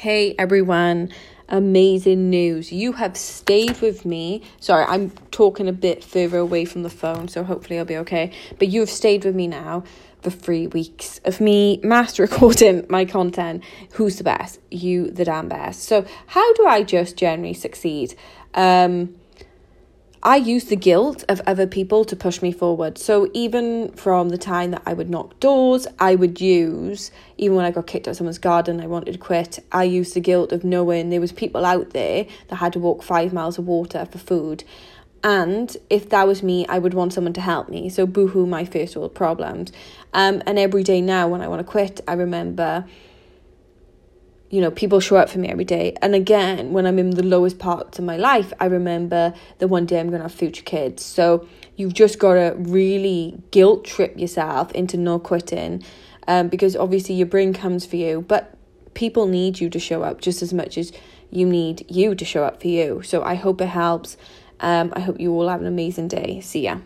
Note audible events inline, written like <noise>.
Hey everyone, amazing news. You have stayed with me. Sorry, I'm talking a bit further away from the phone, so hopefully I'll be okay. But you have stayed with me now for three weeks of me mass <laughs> recording my content. Who's the best? You, the damn best. So, how do I just generally succeed? Um, I use the guilt of other people to push me forward. So even from the time that I would knock doors, I would use, even when I got kicked out of someone's garden, I wanted to quit, I used the guilt of knowing there was people out there that had to walk five miles of water for food. And if that was me, I would want someone to help me. So boohoo my first world problems. Um, and every day now when I want to quit, I remember you know, people show up for me every day. And again, when I'm in the lowest parts of my life, I remember the one day I'm going to have future kids. So you've just got to really guilt trip yourself into not quitting um, because obviously your brain comes for you, but people need you to show up just as much as you need you to show up for you. So I hope it helps. Um, I hope you all have an amazing day. See ya.